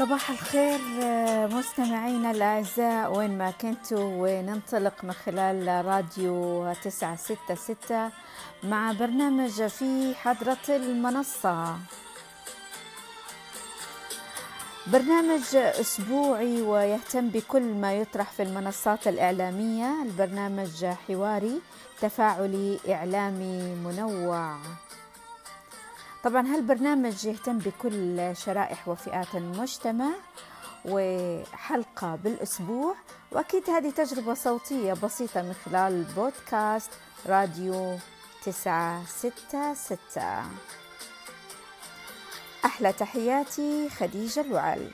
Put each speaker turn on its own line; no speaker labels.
صباح الخير مستمعينا الأعزاء وين ما كنتوا وننطلق من خلال راديو 966 مع برنامج في حضرة المنصة. برنامج أسبوعي ويهتم بكل ما يطرح في المنصات الإعلامية. البرنامج حواري تفاعلي إعلامي منوع. طبعا هالبرنامج يهتم بكل شرائح وفئات المجتمع وحلقة بالأسبوع وأكيد هذه تجربة صوتية بسيطة من خلال بودكاست راديو تسعة ستة ستة. أحلى تحياتي خديجة الوعل.